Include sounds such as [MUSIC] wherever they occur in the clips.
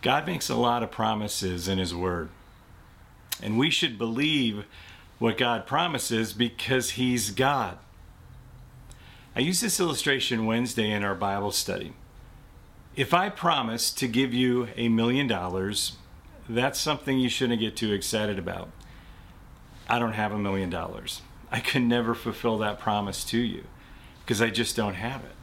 God makes a lot of promises in His Word. And we should believe what God promises because He's God. I used this illustration Wednesday in our Bible study. If I promise to give you a million dollars, that's something you shouldn't get too excited about. I don't have a million dollars. I could never fulfill that promise to you because I just don't have it.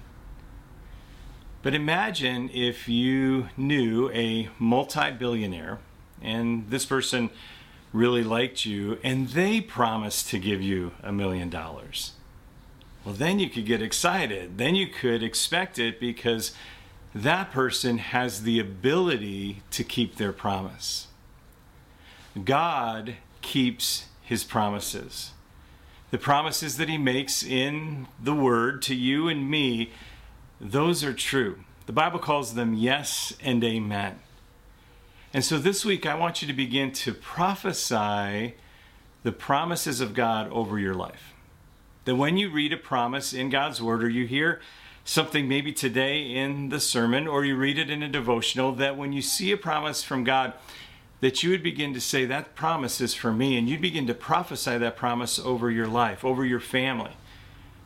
But imagine if you knew a multi billionaire and this person really liked you and they promised to give you a million dollars. Well, then you could get excited. Then you could expect it because that person has the ability to keep their promise. God keeps his promises. The promises that he makes in the word to you and me those are true. The Bible calls them yes and amen. And so this week, I want you to begin to prophesy the promises of God over your life. That when you read a promise in God's Word, or you hear something maybe today in the sermon, or you read it in a devotional, that when you see a promise from God, that you would begin to say, That promise is for me, and you'd begin to prophesy that promise over your life, over your family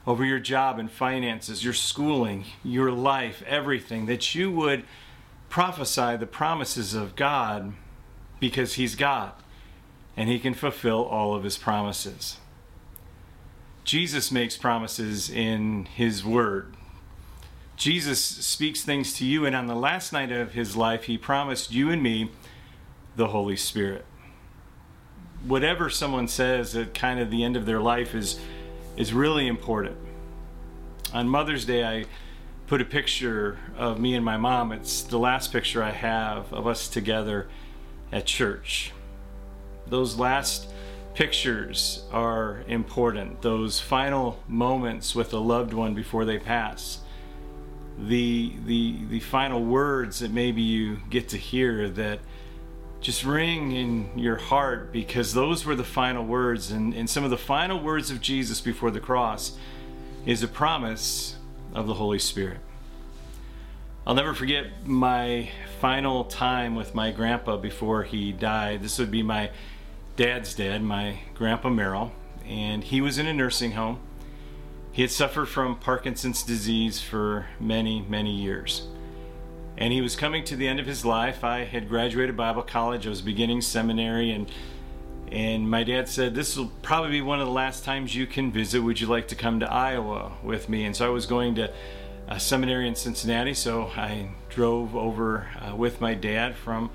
over your job and finances, your schooling, your life, everything, that you would prophesy the promises of God because He's God and He can fulfill all of His promises. Jesus makes promises in His Word. Jesus speaks things to you, and on the last night of His life, He promised you and me the Holy Spirit. Whatever someone says at kind of the end of their life is is really important. On Mother's Day, I put a picture of me and my mom. It's the last picture I have of us together at church. Those last pictures are important. Those final moments with a loved one before they pass. The, the, the final words that maybe you get to hear that just ring in your heart because those were the final words. And, and some of the final words of Jesus before the cross is a promise of the Holy Spirit. I'll never forget my final time with my grandpa before he died. This would be my dad's dad, my grandpa Merrill, and he was in a nursing home. He had suffered from Parkinson's disease for many, many years and he was coming to the end of his life. I had graduated Bible college, I was beginning seminary, and and my dad said, This will probably be one of the last times you can visit. Would you like to come to Iowa with me? And so I was going to a seminary in Cincinnati, so I drove over uh, with my dad from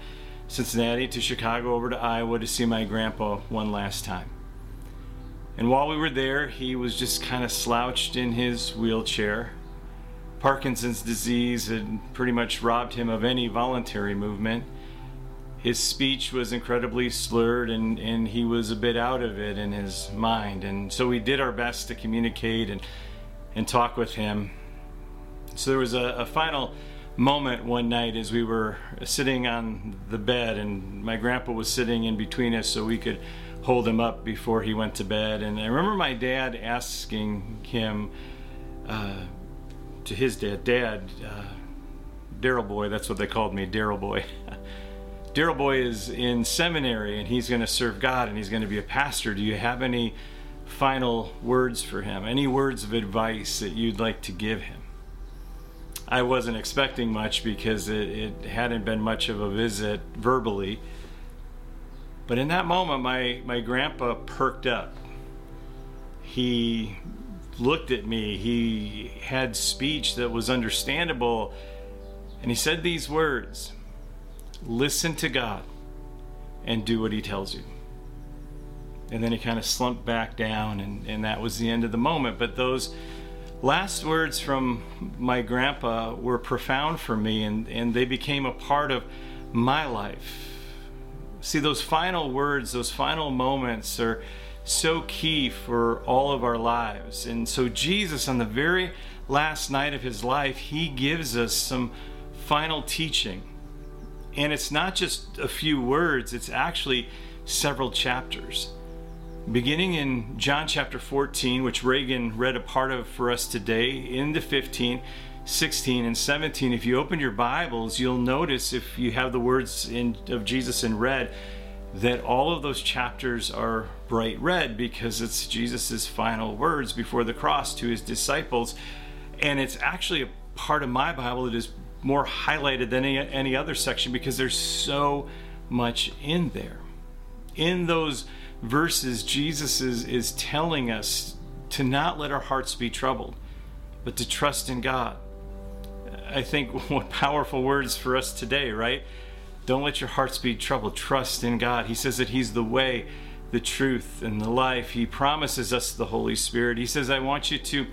Cincinnati to Chicago over to Iowa to see my grandpa one last time. And while we were there, he was just kind of slouched in his wheelchair, Parkinson's disease had pretty much robbed him of any voluntary movement. His speech was incredibly slurred and, and he was a bit out of it in his mind. And so we did our best to communicate and, and talk with him. So there was a, a final moment one night as we were sitting on the bed and my grandpa was sitting in between us so we could hold him up before he went to bed. And I remember my dad asking him, uh, to his dad, Dad, uh, Daryl Boy, that's what they called me, Daryl Boy. [LAUGHS] Daryl Boy is in seminary and he's going to serve God and he's going to be a pastor. Do you have any final words for him? Any words of advice that you'd like to give him? I wasn't expecting much because it, it hadn't been much of a visit verbally. But in that moment, my, my grandpa perked up. He looked at me. He had speech that was understandable. And he said these words Listen to God and do what he tells you. And then he kind of slumped back down, and, and that was the end of the moment. But those last words from my grandpa were profound for me, and, and they became a part of my life. See, those final words, those final moments are so key for all of our lives. And so, Jesus, on the very last night of his life, he gives us some final teaching. And it's not just a few words, it's actually several chapters. Beginning in John chapter 14, which Reagan read a part of for us today, into 15, 16 and 17, if you open your Bibles, you'll notice if you have the words in, of Jesus in red, that all of those chapters are bright red because it's Jesus' final words before the cross to his disciples. And it's actually a part of my Bible that is more highlighted than any, any other section because there's so much in there. In those verses, Jesus is, is telling us to not let our hearts be troubled, but to trust in God. I think [LAUGHS] what powerful words for us today, right? Don't let your hearts be troubled. Trust in God. He says that He's the way, the truth, and the life. He promises us the Holy Spirit. He says, I want you to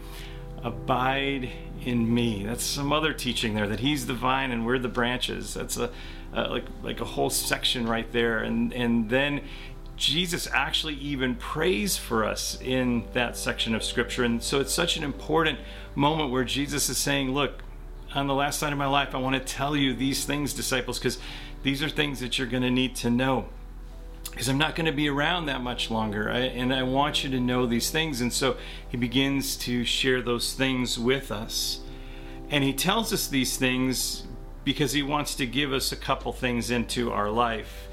abide in me. That's some other teaching there that He's the vine and we're the branches. That's a, a like like a whole section right there. And and then Jesus actually even prays for us in that section of Scripture. And so it's such an important moment where Jesus is saying, Look, on the last night of my life, I want to tell you these things, disciples, because these are things that you're going to need to know. Because I'm not going to be around that much longer, I, and I want you to know these things. And so he begins to share those things with us. And he tells us these things because he wants to give us a couple things into our life.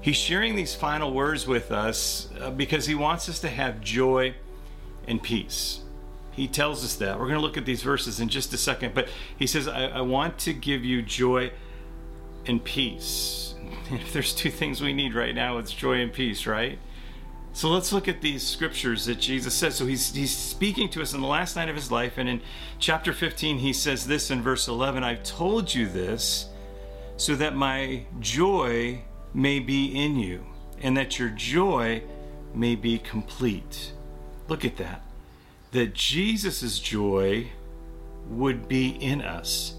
He's sharing these final words with us uh, because he wants us to have joy and peace. He tells us that. We're going to look at these verses in just a second, but he says, I, I want to give you joy and peace. [LAUGHS] If there's two things we need right now, it's joy and peace, right? So let's look at these scriptures that Jesus says. So he's, he's speaking to us in the last night of his life, and in chapter 15, he says this in verse 11 I've told you this so that my joy may be in you, and that your joy may be complete. Look at that that Jesus' joy would be in us,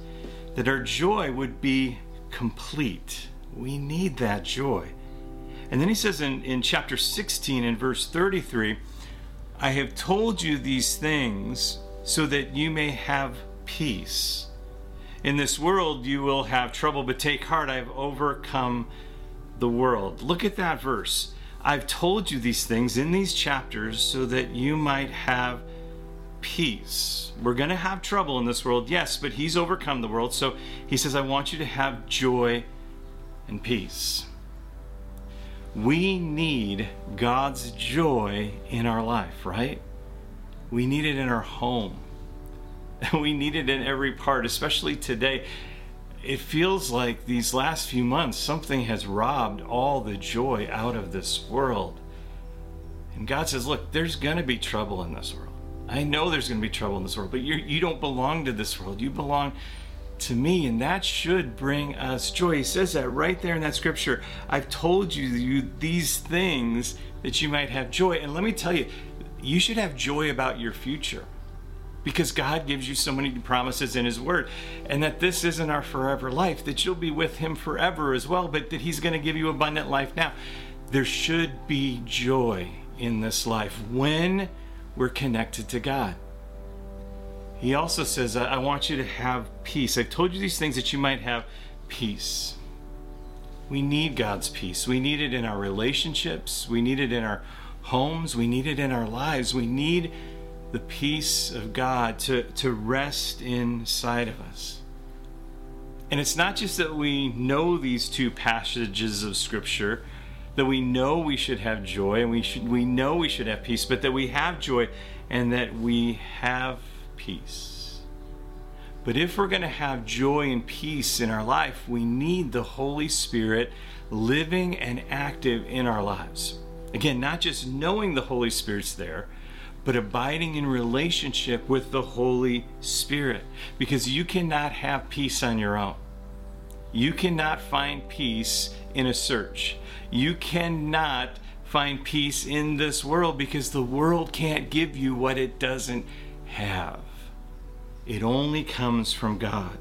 that our joy would be complete. We need that joy. And then he says in, in chapter 16 and verse 33 I have told you these things so that you may have peace. In this world you will have trouble, but take heart, I have overcome the world. Look at that verse. I've told you these things in these chapters so that you might have peace. We're going to have trouble in this world, yes, but He's overcome the world. So He says, I want you to have joy and peace. We need God's joy in our life, right? We need it in our home. [LAUGHS] We need it in every part, especially today. It feels like these last few months, something has robbed all the joy out of this world. And God says, Look, there's going to be trouble in this world. I know there's going to be trouble in this world, but you you don't belong to this world. You belong to me, and that should bring us joy. He says that right there in that scripture. I've told you, you these things that you might have joy. And let me tell you, you should have joy about your future because God gives you so many promises in His Word, and that this isn't our forever life, that you'll be with Him forever as well, but that He's going to give you abundant life now. There should be joy in this life when we're connected to God. He also says, I want you to have peace. I've told you these things that you might have peace. We need God's peace. We need it in our relationships. We need it in our homes. We need it in our lives. We need the peace of God to, to rest inside of us. And it's not just that we know these two passages of Scripture that we know we should have joy and we should we know we should have peace, but that we have joy and that we have peace. But if we're going to have joy and peace in our life, we need the Holy Spirit living and active in our lives. Again, not just knowing the Holy Spirit's there, but abiding in relationship with the Holy Spirit. Because you cannot have peace on your own. You cannot find peace in a search. You cannot find peace in this world because the world can't give you what it doesn't have. It only comes from God.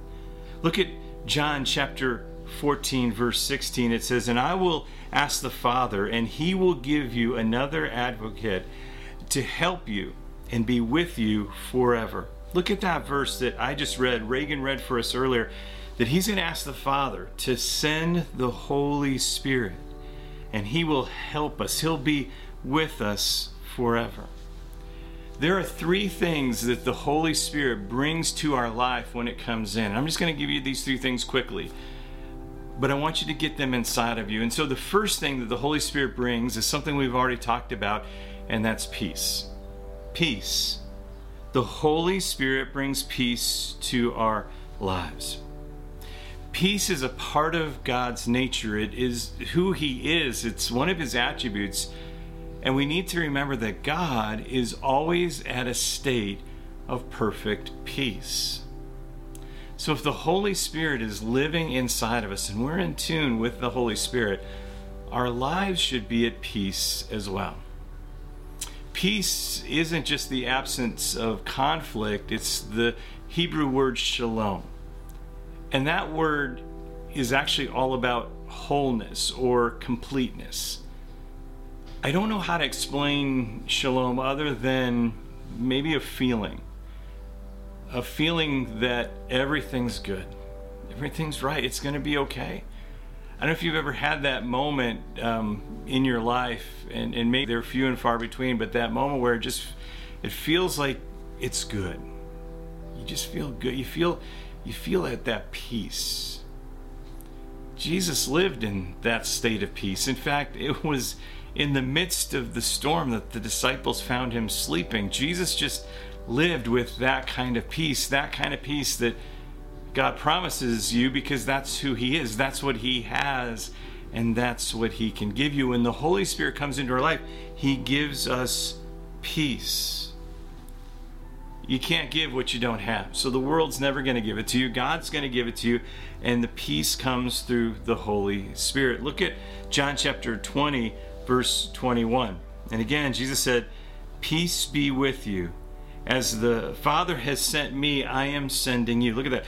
Look at John chapter 14, verse 16. It says, And I will ask the Father, and he will give you another advocate to help you and be with you forever. Look at that verse that I just read, Reagan read for us earlier, that he's going to ask the Father to send the Holy Spirit and He will help us. He'll be with us forever. there are three things that the Holy Spirit brings to our life when it comes in. I'm just going to give you these three things quickly, but I want you to get them inside of you. And so, the first thing that the Holy Spirit brings is something we've already talked about, and that's peace. Peace. The Holy Spirit brings peace to our lives. Peace is a part of God's nature. It is who He is, it's one of His attributes. And we need to remember that God is always at a state of perfect peace. So if the Holy Spirit is living inside of us and we're in tune with the Holy Spirit, our lives should be at peace as well. Peace isn't just the absence of conflict, it's the Hebrew word shalom. And that word is actually all about wholeness or completeness. I don't know how to explain shalom other than maybe a feeling. A feeling that everything's good, everything's right, it's going to be okay. I don't know if you've ever had that moment um, in your life, and, and maybe they're few and far between, but that moment where it just it feels like it's good. You just feel good. You feel you feel at that peace. Jesus lived in that state of peace. In fact, it was in the midst of the storm that the disciples found him sleeping. Jesus just lived with that kind of peace, that kind of peace that God promises you because that's who he is, that's what he has, and that's what he can give you. When the Holy Spirit comes into our life, he gives us peace. You can't give what you don't have. So the world's never going to give it to you. God's going to give it to you, and the peace comes through the Holy Spirit. Look at John chapter 20 verse 21. And again, Jesus said, Peace be with you. As the Father has sent me, I am sending you. Look at that.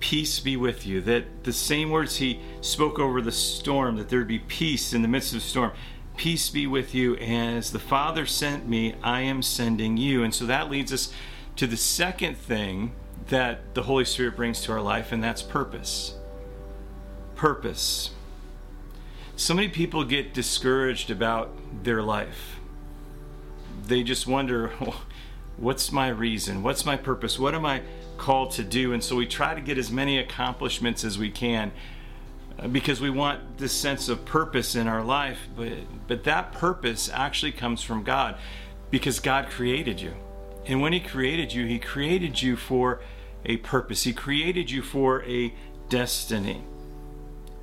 Peace be with you. That the same words he spoke over the storm, that there would be peace in the midst of the storm. Peace be with you. As the Father sent me, I am sending you. And so that leads us to the second thing that the Holy Spirit brings to our life, and that's purpose. Purpose. So many people get discouraged about their life. They just wonder, what's my reason? What's my purpose? What am I called to do? And so we try to get as many accomplishments as we can uh, because we want this sense of purpose in our life. But, but that purpose actually comes from God because God created you. And when He created you, He created you for a purpose, He created you for a destiny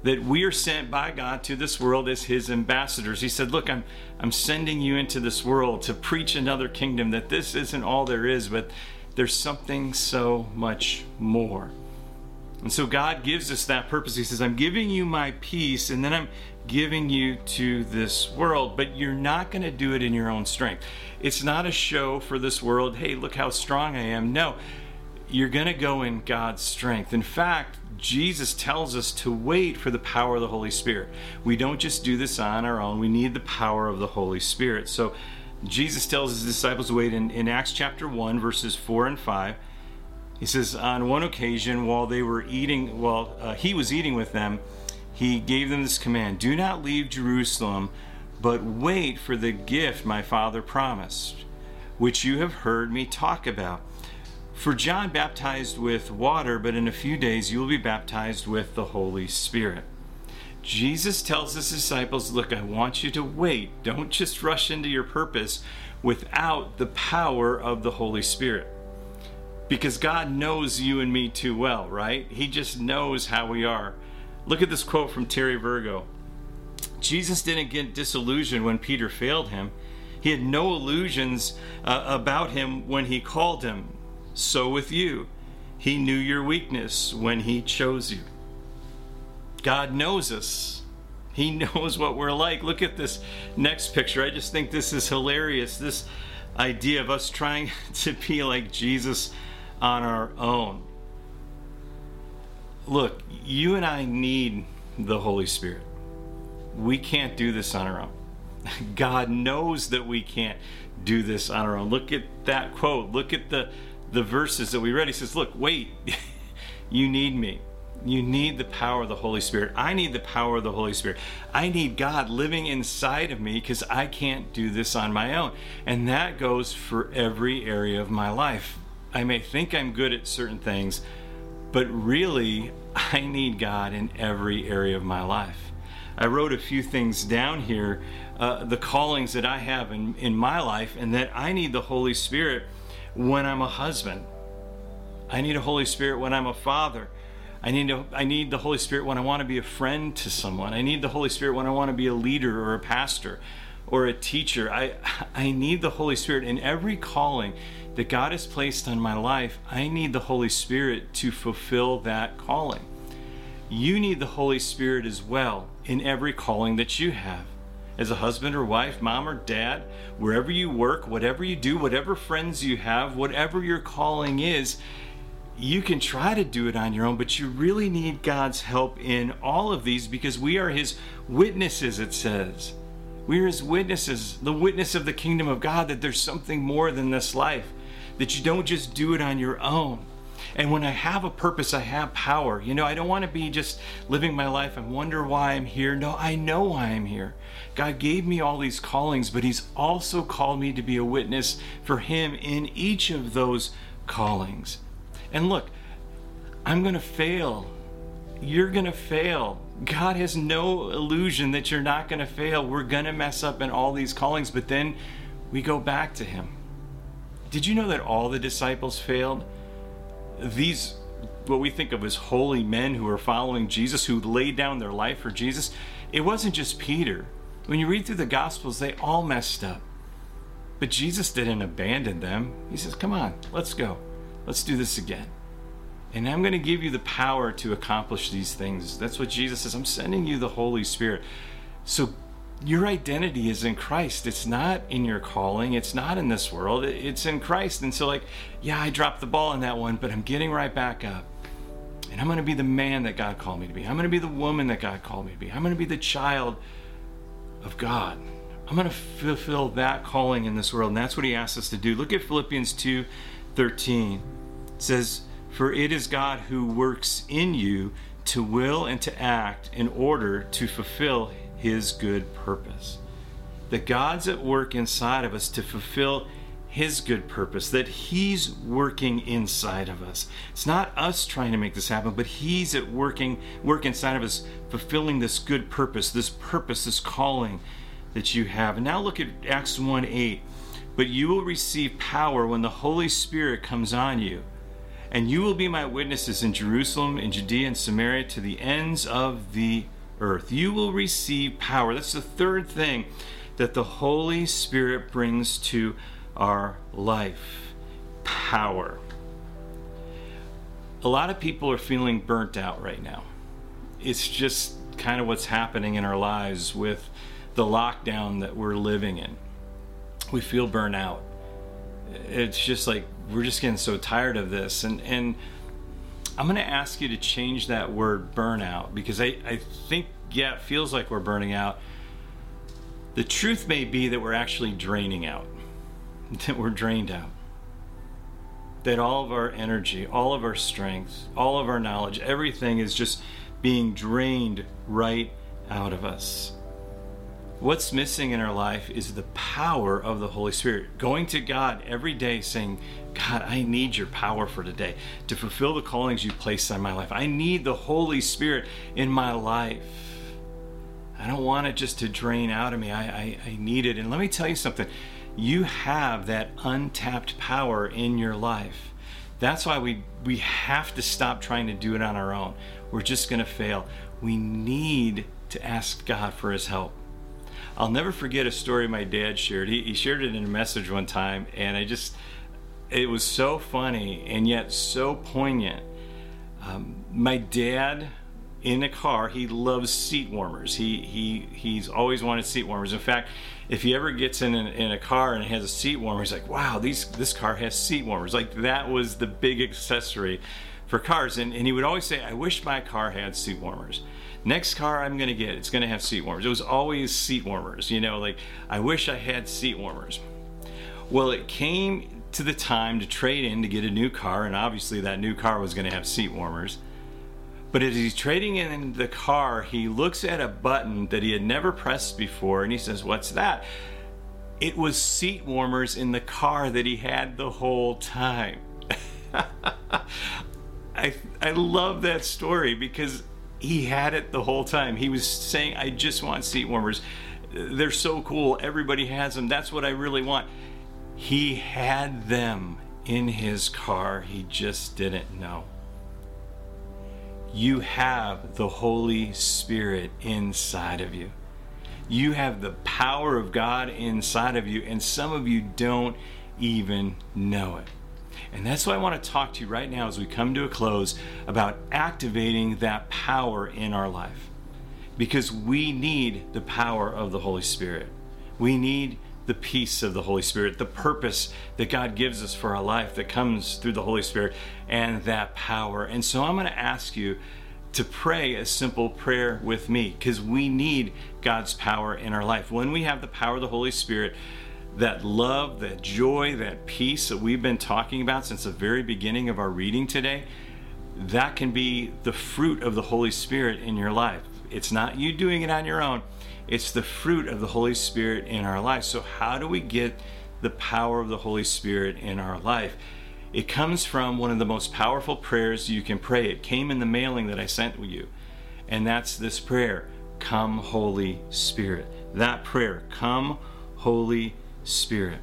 that we are sent by God to this world as his ambassadors. He said, Look, I'm, I'm sending you into this world to preach another kingdom, that this isn't all there is, but there's something so much more. And so God gives us that purpose. He says, I'm giving you my peace, and then I'm giving you to this world, but you're not going to do it in your own strength. It's not a show for this world. Hey, look how strong I am. No, you're going to go in God's strength. In fact, Jesus tells us to wait for the power of the Holy Spirit. We don't just do this on our own, we need the power of the Holy Spirit. So Jesus tells his disciples to wait in, in Acts chapter 1, verses 4 and 5. He says, On one occasion, while they were eating, while uh, he was eating with them, he gave them this command Do not leave Jerusalem, but wait for the gift my Father promised, which you have heard me talk about. For John baptized with water, but in a few days you will be baptized with the Holy Spirit. Jesus tells his disciples, Look, I want you to wait. Don't just rush into your purpose without the power of the Holy Spirit. Because God knows you and me too well, right? He just knows how we are. Look at this quote from Terry Virgo Jesus didn't get disillusioned when Peter failed him. He had no illusions uh, about him when he called him. So with you. He knew your weakness when He chose you. God knows us. He [LAUGHS] knows what we're like. Look at this next picture. I just think this is hilarious. This idea of us trying [LAUGHS] to be like Jesus on our own. Look, you and I need the Holy Spirit. We can't do this on our own. [LAUGHS] God knows that we can't do this on our own. Look at that quote. Look at the the verses that we read, he says, Look, wait, [LAUGHS] you need me. You need the power of the Holy Spirit. I need the power of the Holy Spirit. I need God living inside of me because I can't do this on my own. And that goes for every area of my life. I may think I'm good at certain things, but really, I need God in every area of my life. I wrote a few things down here, uh, the callings that I have in, in my life, and that I need the Holy Spirit when I'm a husband. I need a Holy Spirit when I'm a father. I need to, I need the Holy Spirit when I want to be a friend to someone. I need the Holy Spirit when I want to be a leader or a pastor or a teacher. I [LAUGHS] I need the Holy Spirit in every calling that God has placed on my life. I need the Holy Spirit to fulfill that calling. You need the Holy Spirit as well in every calling that you have. As a husband or wife, mom or dad, wherever you work, whatever you do, whatever friends you have, whatever your calling is, you can try to do it on your own, but you really need God's help in all of these because we are His witnesses, it says. We are His witnesses, the witness of the kingdom of God, that there's something more than this life, that you don't just do it on your own. And when I have a purpose, I have power. You know, I don't want to be just living my life and wonder why I'm here. No, I know why I'm here. God gave me all these callings, but He's also called me to be a witness for Him in each of those callings. And look, I'm going to fail. You're going to fail. God has no illusion that you're not going to fail. We're going to mess up in all these callings, but then we go back to Him. Did you know that all the disciples failed? These, what we think of as holy men who are following Jesus, who laid down their life for Jesus, it wasn't just Peter. When you read through the Gospels, they all messed up. But Jesus didn't abandon them. He says, Come on, let's go. Let's do this again. And I'm going to give you the power to accomplish these things. That's what Jesus says. I'm sending you the Holy Spirit. So your identity is in Christ. It's not in your calling. It's not in this world. It's in Christ. And so, like, yeah, I dropped the ball on that one, but I'm getting right back up. And I'm going to be the man that God called me to be. I'm going to be the woman that God called me to be. I'm going to be the child of God. I'm going to fulfill that calling in this world. And that's what he asks us to do. Look at Philippians 2 13. It says, For it is God who works in you to will and to act in order to fulfill his good purpose. That God's at work inside of us to fulfill his good purpose, that he's working inside of us. It's not us trying to make this happen, but he's at working work inside of us, fulfilling this good purpose, this purpose, this calling that you have. And now look at Acts 1 8. But you will receive power when the Holy Spirit comes on you. And you will be my witnesses in Jerusalem, in Judea, and Samaria to the ends of the earth. You will receive power. That's the third thing that the Holy Spirit brings to our life power. A lot of people are feeling burnt out right now. It's just kind of what's happening in our lives with the lockdown that we're living in we feel burnt out. It's just like we're just getting so tired of this. And and I'm gonna ask you to change that word burnout because I, I think yeah, it feels like we're burning out. The truth may be that we're actually draining out. [LAUGHS] That we're drained out. That all of our energy, all of our strength, all of our knowledge, everything is just being drained right out of us. What's missing in our life is the power of the Holy Spirit. Going to God every day saying, God, I need your power for today to fulfill the callings you placed on my life. I need the Holy Spirit in my life. I don't want it just to drain out of me. I, I, I need it. And let me tell you something you have that untapped power in your life. That's why we, we have to stop trying to do it on our own. We're just going to fail. We need to ask God for his help. I'll never forget a story my dad shared. He, he shared it in a message one time, and I just, it was so funny and yet so poignant. Um, my dad in a car he loves seat warmers he he he's always wanted seat warmers in fact if he ever gets in, in a car and has a seat warmer he's like wow these this car has seat warmers like that was the big accessory for cars and, and he would always say i wish my car had seat warmers next car I'm gonna get, it's gonna have seat warmers. It was always seat warmers, you know, like I wish I had seat warmers. Well, it came to the time to trade in to get a new car, and obviously that new car was gonna have seat warmers. But as he's trading in the car, he looks at a button that he had never pressed before and he says, What's that? It was seat warmers in the car that he had the whole time. [LAUGHS] I, I love that story because he had it the whole time. He was saying, I just want seat warmers. They're so cool. Everybody has them. That's what I really want. He had them in his car. He just didn't know. You have the Holy Spirit inside of you. You have the power of God inside of you, and some of you don't even know it. And that's why I want to talk to you right now as we come to a close about activating that power in our life. Because we need the power of the Holy Spirit. We need the peace of the Holy Spirit, the purpose that God gives us for our life that comes through the Holy Spirit, and that power. And so I'm going to ask you to pray a simple prayer with me because we need God's power in our life. When we have the power of the Holy Spirit, that love, that joy, that peace that we've been talking about since the very beginning of our reading today, that can be the fruit of the Holy Spirit in your life. It's not you doing it on your own, it's the fruit of the Holy Spirit in our life. So, how do we get the power of the Holy Spirit in our life? It comes from one of the most powerful prayers you can pray. It came in the mailing that I sent you, and that's this prayer Come, Holy Spirit. That prayer, Come, Holy Spirit.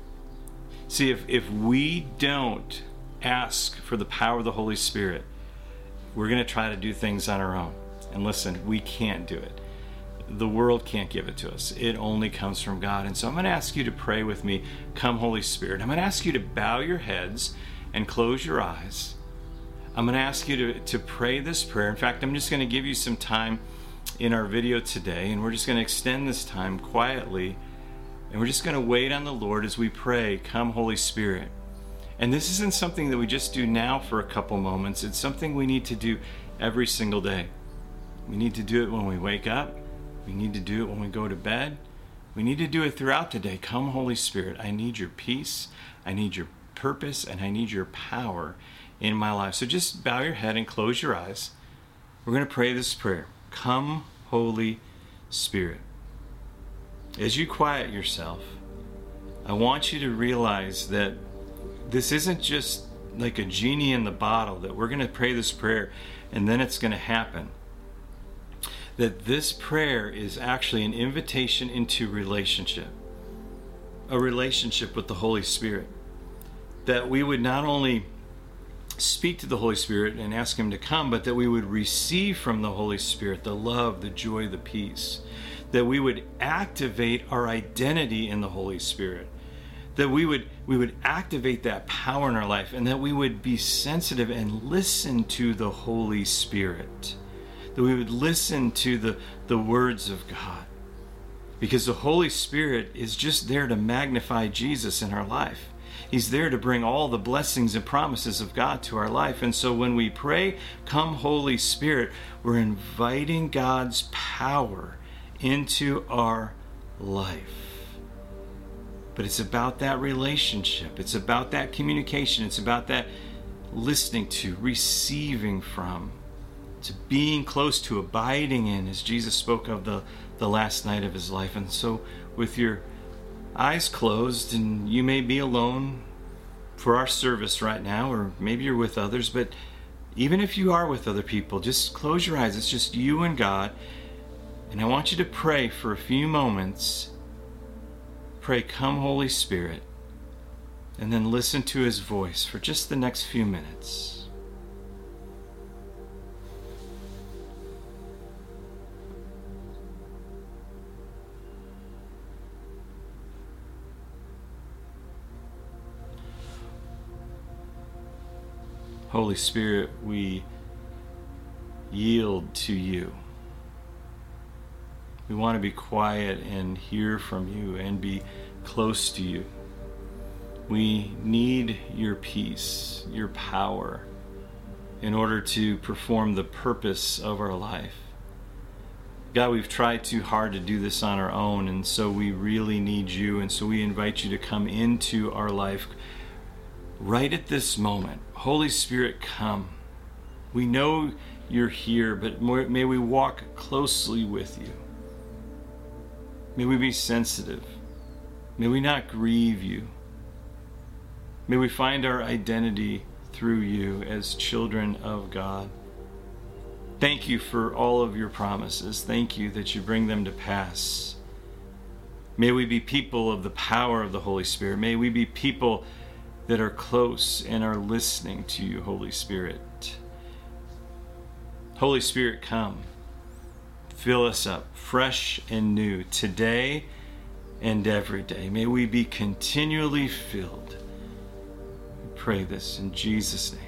See, if, if we don't ask for the power of the Holy Spirit, we're going to try to do things on our own. And listen, we can't do it. The world can't give it to us. It only comes from God. And so I'm going to ask you to pray with me, Come, Holy Spirit. I'm going to ask you to bow your heads and close your eyes. I'm going to ask you to, to pray this prayer. In fact, I'm just going to give you some time in our video today, and we're just going to extend this time quietly and we're just going to wait on the Lord as we pray, Come, Holy Spirit. And this isn't something that we just do now for a couple moments, it's something we need to do every single day. We need to do it when we wake up, we need to do it when we go to bed, we need to do it throughout the day. Come, Holy Spirit, I need your peace, I need your purpose, and I need your power in my life. So just bow your head and close your eyes. We're going to pray this prayer Come, Holy Spirit as you quiet yourself, I want you to realize that this isn't just like a genie in the bottle, that we're going to pray this prayer and then it's going to happen. That this prayer is actually an invitation into relationship, a relationship with the Holy Spirit. That we would not only speak to the Holy Spirit and ask Him to come, but that we would receive from the Holy Spirit the love, the joy, the peace that we would activate our identity in the Holy Spirit. That we would we would activate that power in our life and that we would be sensitive and listen to the Holy Spirit. That we would listen to the, the words of God. Because the Holy Spirit is just there to magnify Jesus in our life. He's there to bring all the blessings and promises of God to our life. And so when we pray, Come, Holy Spirit, we're inviting God's power into our life. But it's about that relationship, it's about that communication, it's about that listening to, receiving from, to being close to, abiding in, as Jesus spoke of the, the last night of his life. And so, with your eyes closed, and you may be alone for our service right now, or maybe you're with others, but even if you are with other people, just close your eyes. It's just you and God and I want you to pray for a few moments. Pray, Come, Holy Spirit, and then listen to His voice for just the next few minutes. Holy Spirit, we yield to you. We want to be quiet and hear from you and be close to you. We need your peace, your power, in order to perform the purpose of our life. God, we've tried too hard to do this on our own, and so we really need you. And so we invite you to come into our life right at this moment. Holy Spirit, come. We know you're here, but may we walk closely with you. May we be sensitive. May we not grieve you. May we find our identity through you as children of God. Thank you for all of your promises. Thank you that you bring them to pass. May we be people of the power of the Holy Spirit. May we be people that are close and are listening to you, Holy Spirit. Holy Spirit, come. Fill us up fresh and new today and every day. May we be continually filled. We pray this in Jesus' name.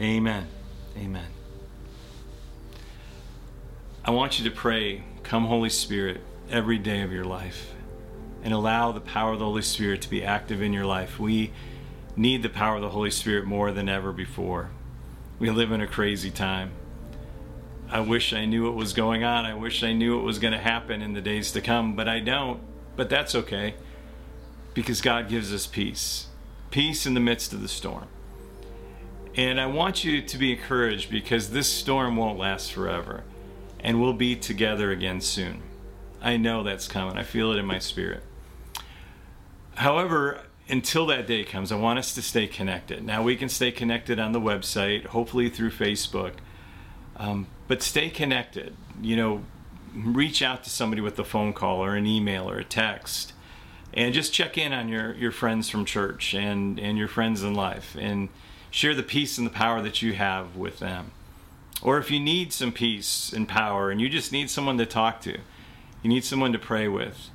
Amen. Amen. I want you to pray, Come, Holy Spirit, every day of your life and allow the power of the Holy Spirit to be active in your life. We need the power of the Holy Spirit more than ever before. We live in a crazy time. I wish I knew what was going on. I wish I knew what was going to happen in the days to come, but I don't. But that's okay because God gives us peace peace in the midst of the storm. And I want you to be encouraged because this storm won't last forever and we'll be together again soon. I know that's coming, I feel it in my spirit. However, until that day comes, I want us to stay connected. Now, we can stay connected on the website, hopefully through Facebook. Um, but stay connected. You know, reach out to somebody with a phone call or an email or a text and just check in on your, your friends from church and, and your friends in life and share the peace and the power that you have with them. Or if you need some peace and power and you just need someone to talk to, you need someone to pray with,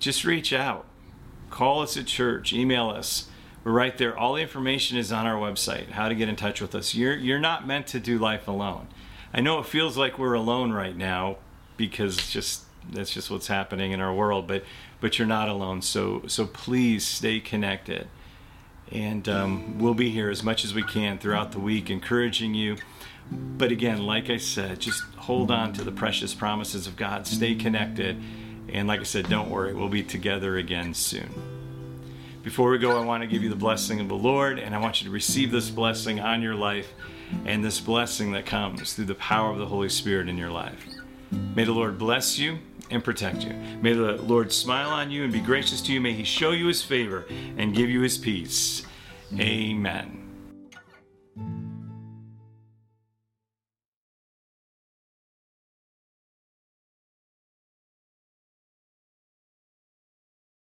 just reach out. Call us at church, email us. We're right there. All the information is on our website, how to get in touch with us. You're, you're not meant to do life alone. I know it feels like we're alone right now because just that's just what's happening in our world, but but you're not alone. So so please stay connected, and um, we'll be here as much as we can throughout the week, encouraging you. But again, like I said, just hold on to the precious promises of God. Stay connected, and like I said, don't worry, we'll be together again soon. Before we go, I want to give you the blessing of the Lord, and I want you to receive this blessing on your life and this blessing that comes through the power of the Holy Spirit in your life. May the Lord bless you and protect you. May the Lord smile on you and be gracious to you. May He show you His favor and give you His peace. Amen.